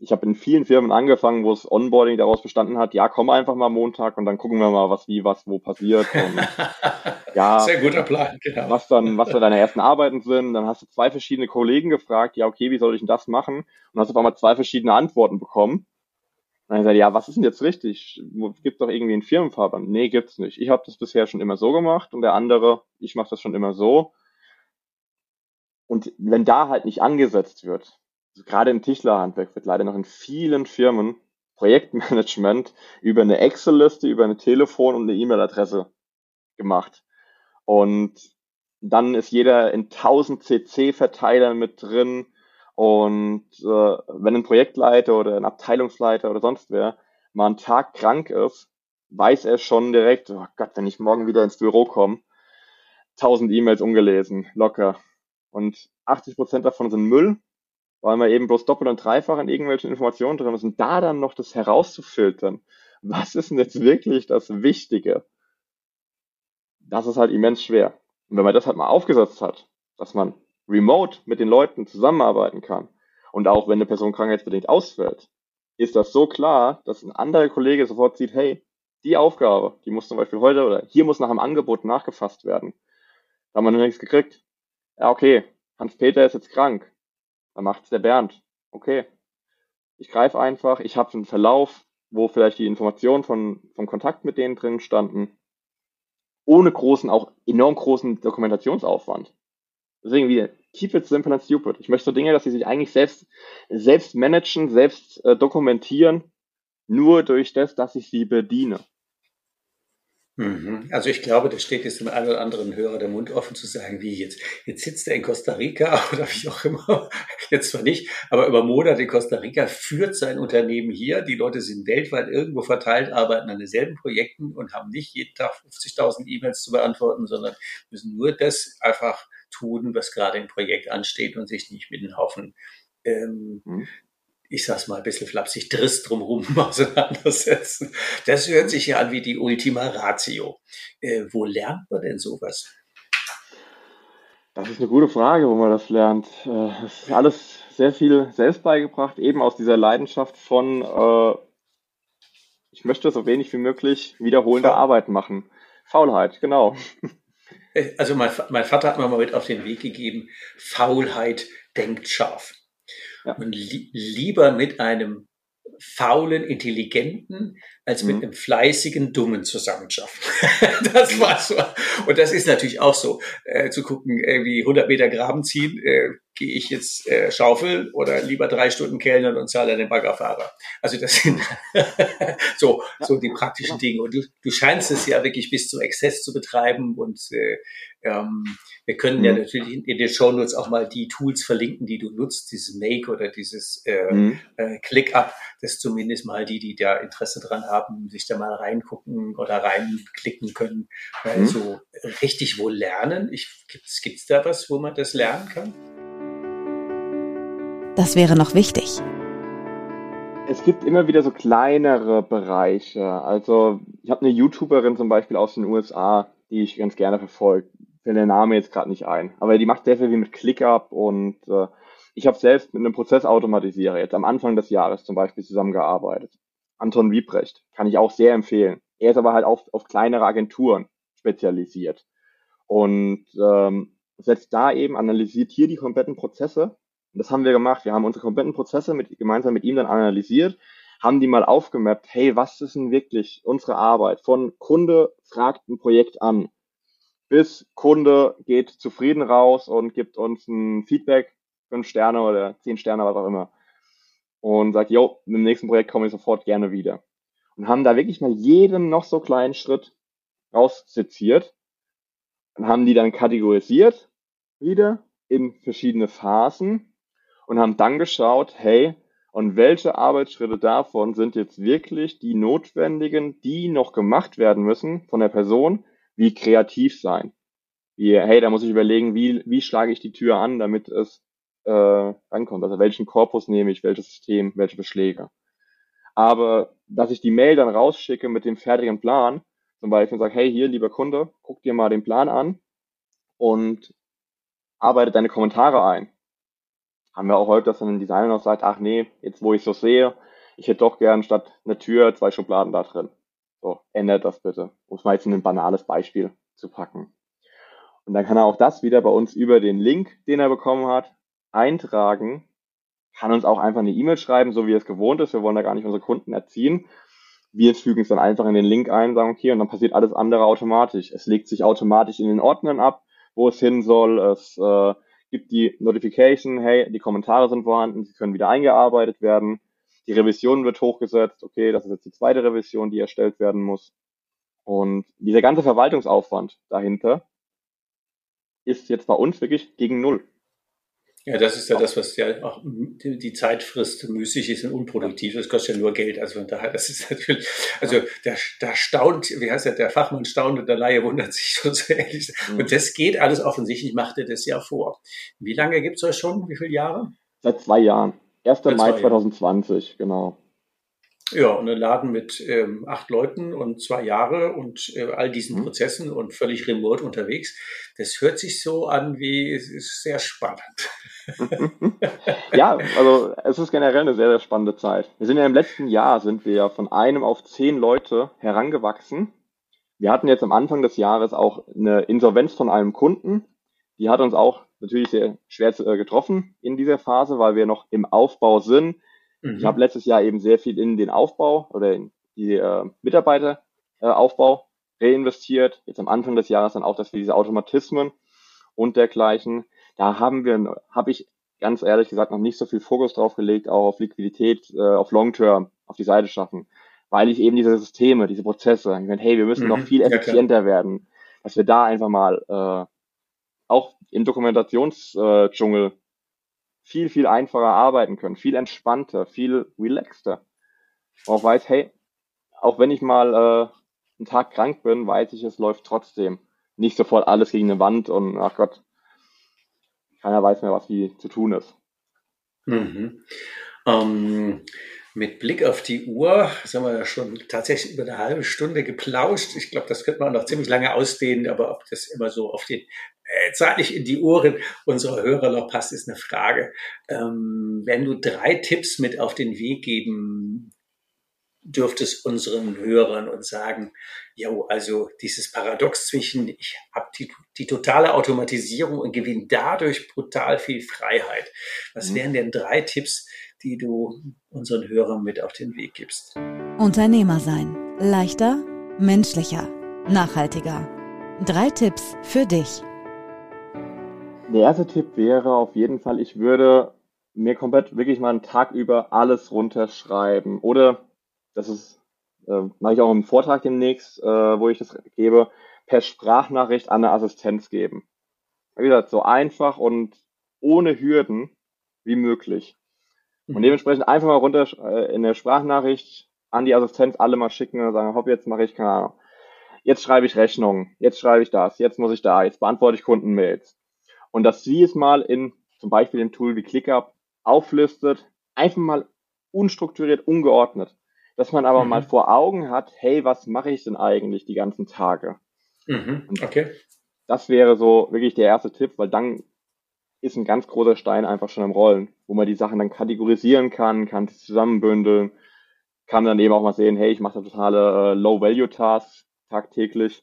ich habe in vielen Firmen angefangen, wo das Onboarding daraus bestanden hat, ja, komm einfach mal Montag und dann gucken wir mal, was wie, was wo passiert. Und, ja, sehr guter Plan, genau. Was dann, was dann deine ersten Arbeiten sind. Dann hast du zwei verschiedene Kollegen gefragt, ja, okay, wie soll ich denn das machen? Und hast auf einmal zwei verschiedene Antworten bekommen. Und dann gesagt, ja, was ist denn jetzt richtig? Gibt doch irgendwie einen Firmenfahrplan? Nee, gibt's nicht. Ich habe das bisher schon immer so gemacht und der andere, ich mache das schon immer so. Und wenn da halt nicht angesetzt wird, gerade im Tischlerhandwerk wird leider noch in vielen Firmen Projektmanagement über eine Excel-Liste, über eine Telefon und eine E-Mail-Adresse gemacht. Und dann ist jeder in 1000 CC-Verteilern mit drin. Und äh, wenn ein Projektleiter oder ein Abteilungsleiter oder sonst wer mal einen Tag krank ist, weiß er schon direkt, oh Gott, wenn ich morgen wieder ins Büro komme, 1000 E-Mails ungelesen, locker. Und 80 Prozent davon sind Müll weil man eben bloß doppelt und dreifach in irgendwelchen Informationen drin ist und da dann noch das herauszufiltern, was ist denn jetzt wirklich das Wichtige? Das ist halt immens schwer. Und wenn man das halt mal aufgesetzt hat, dass man remote mit den Leuten zusammenarbeiten kann und auch wenn eine Person krankheitsbedingt ausfällt, ist das so klar, dass ein anderer Kollege sofort sieht, hey, die Aufgabe, die muss zum Beispiel heute oder hier muss nach einem Angebot nachgefasst werden. Da haben wir noch nichts gekriegt. Ja, okay, Hans-Peter ist jetzt krank. Dann macht es der Bernd. Okay. Ich greife einfach, ich habe einen Verlauf, wo vielleicht die Informationen von, vom Kontakt mit denen drin standen, ohne großen, auch enorm großen Dokumentationsaufwand. Deswegen wieder, keep it simple and stupid. Ich möchte so Dinge, dass sie sich eigentlich selbst, selbst managen, selbst äh, dokumentieren, nur durch das, dass ich sie bediene. Mhm. Also ich glaube, das steht jetzt dem einen oder anderen Hörer der Mund offen zu sagen, wie jetzt, jetzt sitzt er in Costa Rica oder wie auch immer, jetzt zwar nicht, aber über Monate in Costa Rica führt sein Unternehmen hier. Die Leute sind weltweit irgendwo verteilt, arbeiten an denselben Projekten und haben nicht jeden Tag 50.000 E-Mails zu beantworten, sondern müssen nur das einfach tun, was gerade im Projekt ansteht und sich nicht mit einem Haufen ähm, mhm ich sag's mal ein bisschen flapsig, Driss drumherum auseinandersetzen. Das hört sich ja an wie die Ultima Ratio. Äh, wo lernt man denn sowas? Das ist eine gute Frage, wo man das lernt. Äh, das ist alles sehr viel selbst beigebracht, eben aus dieser Leidenschaft von, äh, ich möchte so wenig wie möglich wiederholende. Arbeit machen. Faulheit, genau. Äh, also mein, mein Vater hat mir mal mit auf den Weg gegeben, Faulheit denkt scharf. Ja. Und li lieber mit einem faulen Intelligenten als mit mhm. einem fleißigen Dummen zusammenschaffen. das war so. Und das ist natürlich auch so, äh, zu gucken, irgendwie 100 Meter Graben ziehen, äh, gehe ich jetzt äh, schaufeln oder lieber drei Stunden kellnern und zahle den Baggerfahrer. Also das sind so, so die praktischen Dinge. Und du, du scheinst es ja wirklich bis zum Exzess zu betreiben und äh, ähm, wir können mhm. ja natürlich in, in den Shownotes auch mal die Tools verlinken, die du nutzt, dieses Make oder dieses äh, mhm. äh, Click-Up, dass zumindest mal die, die da Interesse dran haben, sich da mal reingucken oder reinklicken können. Mhm. Also richtig wohl lernen. Ich, gibt's, gibt's da was, wo man das lernen kann? Das wäre noch wichtig. Es gibt immer wieder so kleinere Bereiche. Also ich habe eine YouTuberin zum Beispiel aus den USA, die ich ganz gerne verfolge. Fällt der Name jetzt gerade nicht ein. Aber die macht sehr viel mit ClickUp und äh, ich habe selbst mit einem Prozessautomatisierer jetzt am Anfang des Jahres zum Beispiel zusammengearbeitet. Anton Wiebrecht kann ich auch sehr empfehlen. Er ist aber halt auf, auf kleinere Agenturen spezialisiert und ähm, setzt da eben, analysiert hier die kompletten Prozesse und das haben wir gemacht. Wir haben unsere kompletten Prozesse mit, gemeinsam mit ihm dann analysiert, haben die mal aufgemappt. Hey, was ist denn wirklich unsere Arbeit? Von Kunde fragt ein Projekt an, bis Kunde geht zufrieden raus und gibt uns ein Feedback, fünf Sterne oder zehn Sterne, was auch immer. Und sagt, jo, im nächsten Projekt komme ich sofort gerne wieder. Und haben da wirklich mal jeden noch so kleinen Schritt rausseziert und haben die dann kategorisiert wieder in verschiedene Phasen und haben dann geschaut, hey, und welche Arbeitsschritte davon sind jetzt wirklich die notwendigen, die noch gemacht werden müssen von der Person, wie kreativ sein. Wie, hey, da muss ich überlegen, wie, wie schlage ich die Tür an, damit es äh, rankommt. Also welchen Korpus nehme ich, welches System, welche Beschläge. Aber dass ich die Mail dann rausschicke mit dem fertigen Plan, zum Beispiel sage, hey, hier, lieber Kunde, guck dir mal den Plan an und arbeite deine Kommentare ein haben wir auch heute, dass dann ein Designer noch sagt, ach nee, jetzt wo ich so sehe, ich hätte doch gern statt einer Tür zwei Schubladen da drin. So, ändert das bitte. Um es mal jetzt in ein banales Beispiel zu packen. Und dann kann er auch das wieder bei uns über den Link, den er bekommen hat, eintragen, kann uns auch einfach eine E-Mail schreiben, so wie es gewohnt ist. Wir wollen da gar nicht unsere Kunden erziehen. Wir fügen es dann einfach in den Link ein, sagen, okay, und dann passiert alles andere automatisch. Es legt sich automatisch in den Ordnern ab, wo es hin soll. Es äh, gibt die Notification, hey, die Kommentare sind vorhanden, sie können wieder eingearbeitet werden. Die Revision wird hochgesetzt, okay, das ist jetzt die zweite Revision, die erstellt werden muss. Und dieser ganze Verwaltungsaufwand dahinter ist jetzt bei uns wirklich gegen Null. Ja, das ist ja das, was ja auch die Zeit frisst, müßig ist und unproduktiv. Das kostet ja nur Geld. Also von daher, das ist natürlich, also der, der staunt, wie heißt der, der Fachmann staunt und der Laie wundert sich schon so ehrlich. Mhm. Und das geht alles offensichtlich, macht er das ja vor. Wie lange gibt es euch schon? Wie viele Jahre? Seit zwei Jahren. 1. Mai 2020, genau. Ja, und ein Laden mit ähm, acht Leuten und zwei Jahre und äh, all diesen mhm. Prozessen und völlig remote unterwegs. Das hört sich so an wie, es ist sehr spannend. ja, also es ist generell eine sehr, sehr spannende Zeit. Wir sind ja im letzten Jahr, sind wir ja von einem auf zehn Leute herangewachsen. Wir hatten jetzt am Anfang des Jahres auch eine Insolvenz von einem Kunden. Die hat uns auch natürlich sehr schwer äh, getroffen in dieser Phase, weil wir noch im Aufbau sind Mhm. Ich habe letztes Jahr eben sehr viel in den Aufbau oder in die äh, Mitarbeiteraufbau äh, reinvestiert. Jetzt am Anfang des Jahres dann auch, dass wir diese Automatismen und dergleichen, da haben wir, habe ich ganz ehrlich gesagt noch nicht so viel Fokus drauf gelegt, auch auf Liquidität, äh, auf Long Term, auf die Seite schaffen, weil ich eben diese Systeme, diese Prozesse, ich meine, hey, wir müssen mhm. noch viel effizienter ja, werden, dass wir da einfach mal äh, auch im Dokumentationsdschungel äh, viel, viel einfacher arbeiten können, viel entspannter, viel relaxter. Auch weiß, hey, auch wenn ich mal äh, einen Tag krank bin, weiß ich, es läuft trotzdem. Nicht sofort alles gegen eine Wand und ach Gott, keiner weiß mehr, was wie zu tun ist. Mhm. Ähm, mit Blick auf die Uhr, haben wir ja schon tatsächlich über eine halbe Stunde geplauscht. Ich glaube, das könnte man noch ziemlich lange ausdehnen, aber ob das immer so auf den äh, zeitlich in die Ohren unserer Hörer noch passt, ist eine Frage. Ähm, wenn du drei Tipps mit auf den Weg geben dürftest unseren Hörern und sagen, ja, also dieses Paradox zwischen, ich habe die, die totale Automatisierung und gewinne dadurch brutal viel Freiheit. Was mhm. wären denn drei Tipps, die du unseren Hörern mit auf den Weg gibst? Unternehmer sein. Leichter, menschlicher, nachhaltiger. Drei Tipps für dich. Der erste Tipp wäre auf jeden Fall, ich würde mir komplett wirklich mal einen Tag über alles runterschreiben. Oder, das ist, äh, mache ich auch im Vortrag demnächst, äh, wo ich das gebe, per Sprachnachricht an eine Assistenz geben. Wie gesagt, so einfach und ohne Hürden wie möglich. Und mhm. dementsprechend einfach mal runter äh, in der Sprachnachricht an die Assistenz alle mal schicken und sagen, hopp, jetzt mache ich keine Ahnung. Jetzt schreibe ich Rechnungen, jetzt schreibe ich das, jetzt muss ich da, jetzt beantworte ich Kundenmails. Und dass sie es mal in zum Beispiel dem Tool wie ClickUp auflistet, einfach mal unstrukturiert, ungeordnet. Dass man aber mhm. mal vor Augen hat, hey, was mache ich denn eigentlich die ganzen Tage? Mhm. Okay. Das wäre so wirklich der erste Tipp, weil dann ist ein ganz großer Stein einfach schon im Rollen, wo man die Sachen dann kategorisieren kann, kann sie zusammenbündeln, kann dann eben auch mal sehen, hey, ich mache da totale äh, Low-Value-Tasks tagtäglich.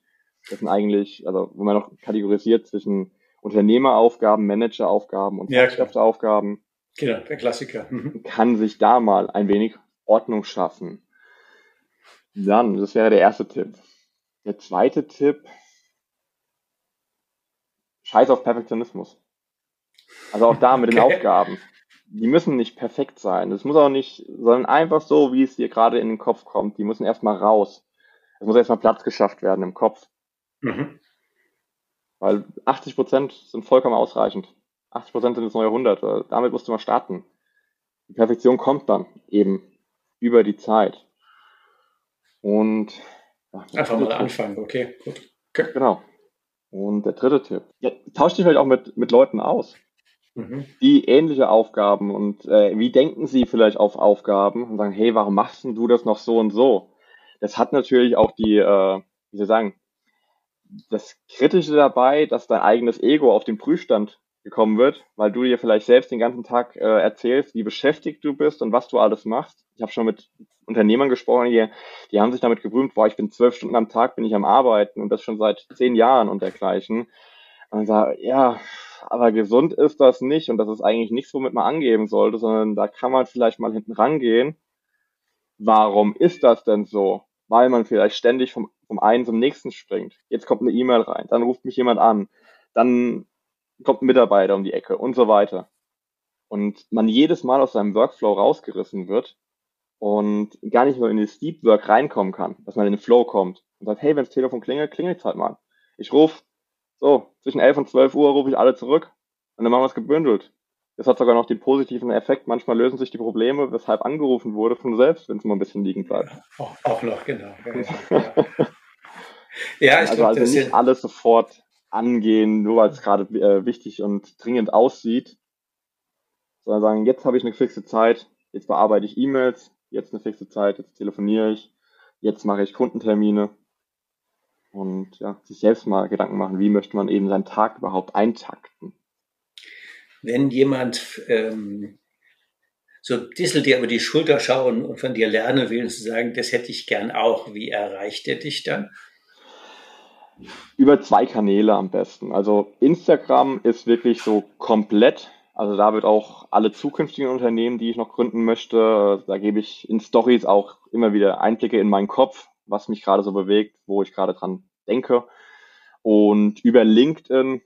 Das sind eigentlich, also wenn man noch kategorisiert zwischen Unternehmeraufgaben, Manageraufgaben und Fachkräfteaufgaben. Genau, der Klassiker. Mhm. Kann sich da mal ein wenig Ordnung schaffen. Dann, das wäre der erste Tipp. Der zweite Tipp, scheiß auf Perfektionismus. Also auch da mit den Aufgaben. Die müssen nicht perfekt sein. Das muss auch nicht, sondern einfach so, wie es dir gerade in den Kopf kommt. Die müssen erstmal raus. Es muss erstmal Platz geschafft werden im Kopf. Mhm. Weil 80 Prozent sind vollkommen ausreichend. 80 Prozent sind das neue 100. Damit musst du mal starten. Die Perfektion kommt dann eben über die Zeit. Und ja, einfach mal anfangen, okay, gut. Okay. Genau. Und der dritte Tipp. Ja, tausch dich vielleicht auch mit, mit Leuten aus, mhm. die ähnliche Aufgaben und äh, wie denken sie vielleicht auf Aufgaben und sagen, hey, warum machst du das noch so und so? Das hat natürlich auch die, äh, wie soll ich sagen, das Kritische dabei, dass dein eigenes Ego auf den Prüfstand gekommen wird, weil du dir vielleicht selbst den ganzen Tag äh, erzählst, wie beschäftigt du bist und was du alles machst. Ich habe schon mit Unternehmern gesprochen, die, die haben sich damit gerühmt, boah, ich bin zwölf Stunden am Tag, bin ich am Arbeiten und das schon seit zehn Jahren und dergleichen. Und sage, ja, aber gesund ist das nicht und das ist eigentlich nichts, womit man angeben sollte, sondern da kann man vielleicht mal hinten rangehen. Warum ist das denn so? Weil man vielleicht ständig vom, vom einen zum nächsten springt. Jetzt kommt eine E-Mail rein, dann ruft mich jemand an, dann kommt ein Mitarbeiter um die Ecke und so weiter. Und man jedes Mal aus seinem Workflow rausgerissen wird und gar nicht mehr in das Deep Work reinkommen kann, dass man in den Flow kommt und sagt, hey, wenn das Telefon klingelt, klingelt es halt mal. Ich rufe, so, zwischen 11 und 12 Uhr rufe ich alle zurück und dann machen wir es gebündelt. Das hat sogar noch den positiven Effekt, manchmal lösen sich die Probleme, weshalb angerufen wurde, von selbst, wenn es mal ein bisschen liegen bleibt. Auch, auch noch, genau. Ja, ja. ja ich also, glaub, also nicht alles sofort angehen, nur weil es gerade äh, wichtig und dringend aussieht, sondern sagen, jetzt habe ich eine fixe Zeit, jetzt bearbeite ich E-Mails, jetzt eine fixe Zeit, jetzt telefoniere ich, jetzt mache ich Kundentermine und ja, sich selbst mal Gedanken machen, wie möchte man eben seinen Tag überhaupt eintakten. Wenn jemand ähm, so ein bisschen dir über die Schulter schauen und von dir lernen will, zu sagen, das hätte ich gern auch, wie erreicht er dich dann? Über zwei Kanäle am besten. Also Instagram ist wirklich so komplett. Also da wird auch alle zukünftigen Unternehmen, die ich noch gründen möchte, da gebe ich in Stories auch immer wieder Einblicke in meinen Kopf, was mich gerade so bewegt, wo ich gerade dran denke. Und über LinkedIn,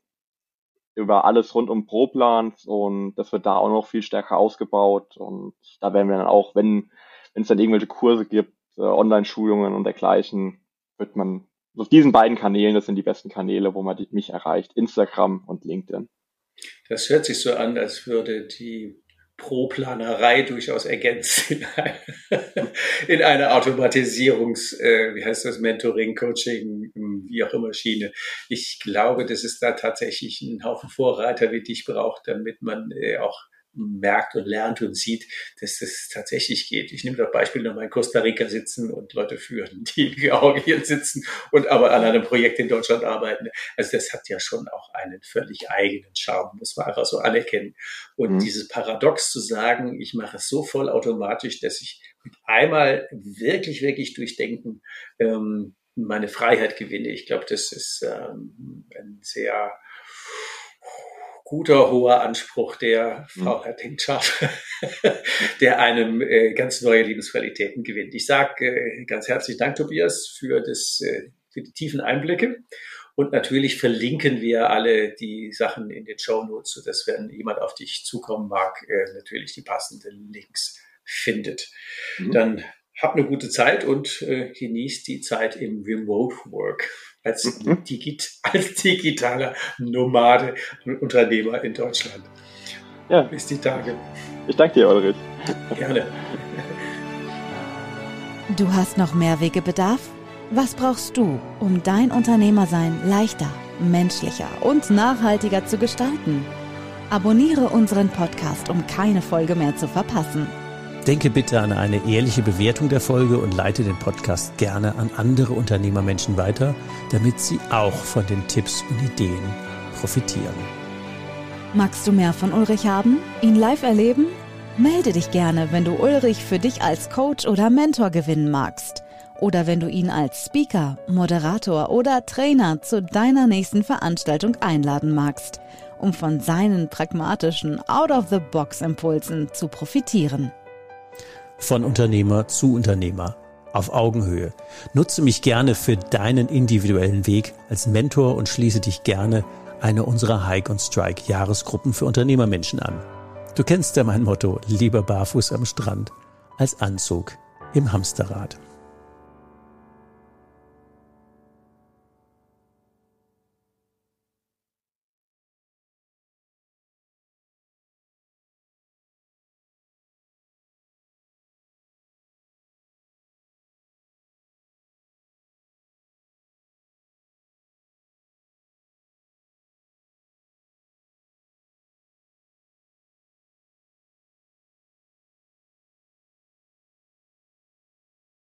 über alles rund um ProPlans und das wird da auch noch viel stärker ausgebaut. Und da werden wir dann auch, wenn, wenn es dann irgendwelche Kurse gibt, äh, Online-Schulungen und dergleichen, wird man auf diesen beiden Kanälen, das sind die besten Kanäle, wo man mich erreicht, Instagram und LinkedIn. Das hört sich so an, als würde die Pro-Planerei durchaus ergänzt in eine, in eine Automatisierungs, äh, wie heißt das, Mentoring, Coaching, wie auch immer Schiene. Ich glaube, dass es da tatsächlich einen Haufen Vorreiter wie dich braucht, damit man äh, auch merkt und lernt und sieht, dass das tatsächlich geht. Ich nehme das Beispiel nochmal in Costa Rica sitzen und Leute führen, die in Georgien sitzen und aber an einem Projekt in Deutschland arbeiten. Also das hat ja schon auch einen völlig eigenen Charme, muss man einfach so anerkennen. Und mhm. dieses Paradox zu sagen, ich mache es so vollautomatisch, dass ich mit einmal wirklich, wirklich durchdenken ähm, meine Freiheit gewinne. Ich glaube, das ist ähm, ein sehr guter, hoher Anspruch der Frau mhm. Herr Pinkscharf, der einem äh, ganz neue Lebensqualitäten gewinnt. Ich sage äh, ganz herzlichen Dank, Tobias, für, das, äh, für die tiefen Einblicke. Und natürlich verlinken wir alle die Sachen in den Show Notes, sodass wenn jemand auf dich zukommen mag, äh, natürlich die passenden Links findet. Mhm. Dann hab eine gute Zeit und äh, genießt die Zeit im Remote Work als, mhm. digit als digitaler Nomade und Unternehmer in Deutschland. Ja. Bis die Tage. Ich danke dir, Ulrich. Gerne. Du hast noch mehr Wegebedarf? Was brauchst du, um dein Unternehmersein leichter, menschlicher und nachhaltiger zu gestalten? Abonniere unseren Podcast, um keine Folge mehr zu verpassen. Denke bitte an eine ehrliche Bewertung der Folge und leite den Podcast gerne an andere Unternehmermenschen weiter, damit sie auch von den Tipps und Ideen profitieren. Magst du mehr von Ulrich haben? Ihn live erleben? Melde dich gerne, wenn du Ulrich für dich als Coach oder Mentor gewinnen magst. Oder wenn du ihn als Speaker, Moderator oder Trainer zu deiner nächsten Veranstaltung einladen magst, um von seinen pragmatischen Out-of-the-Box-Impulsen zu profitieren von Unternehmer zu Unternehmer auf Augenhöhe. Nutze mich gerne für deinen individuellen Weg als Mentor und schließe dich gerne eine unserer Hike und Strike Jahresgruppen für Unternehmermenschen an. Du kennst ja mein Motto, lieber barfuß am Strand als Anzug im Hamsterrad.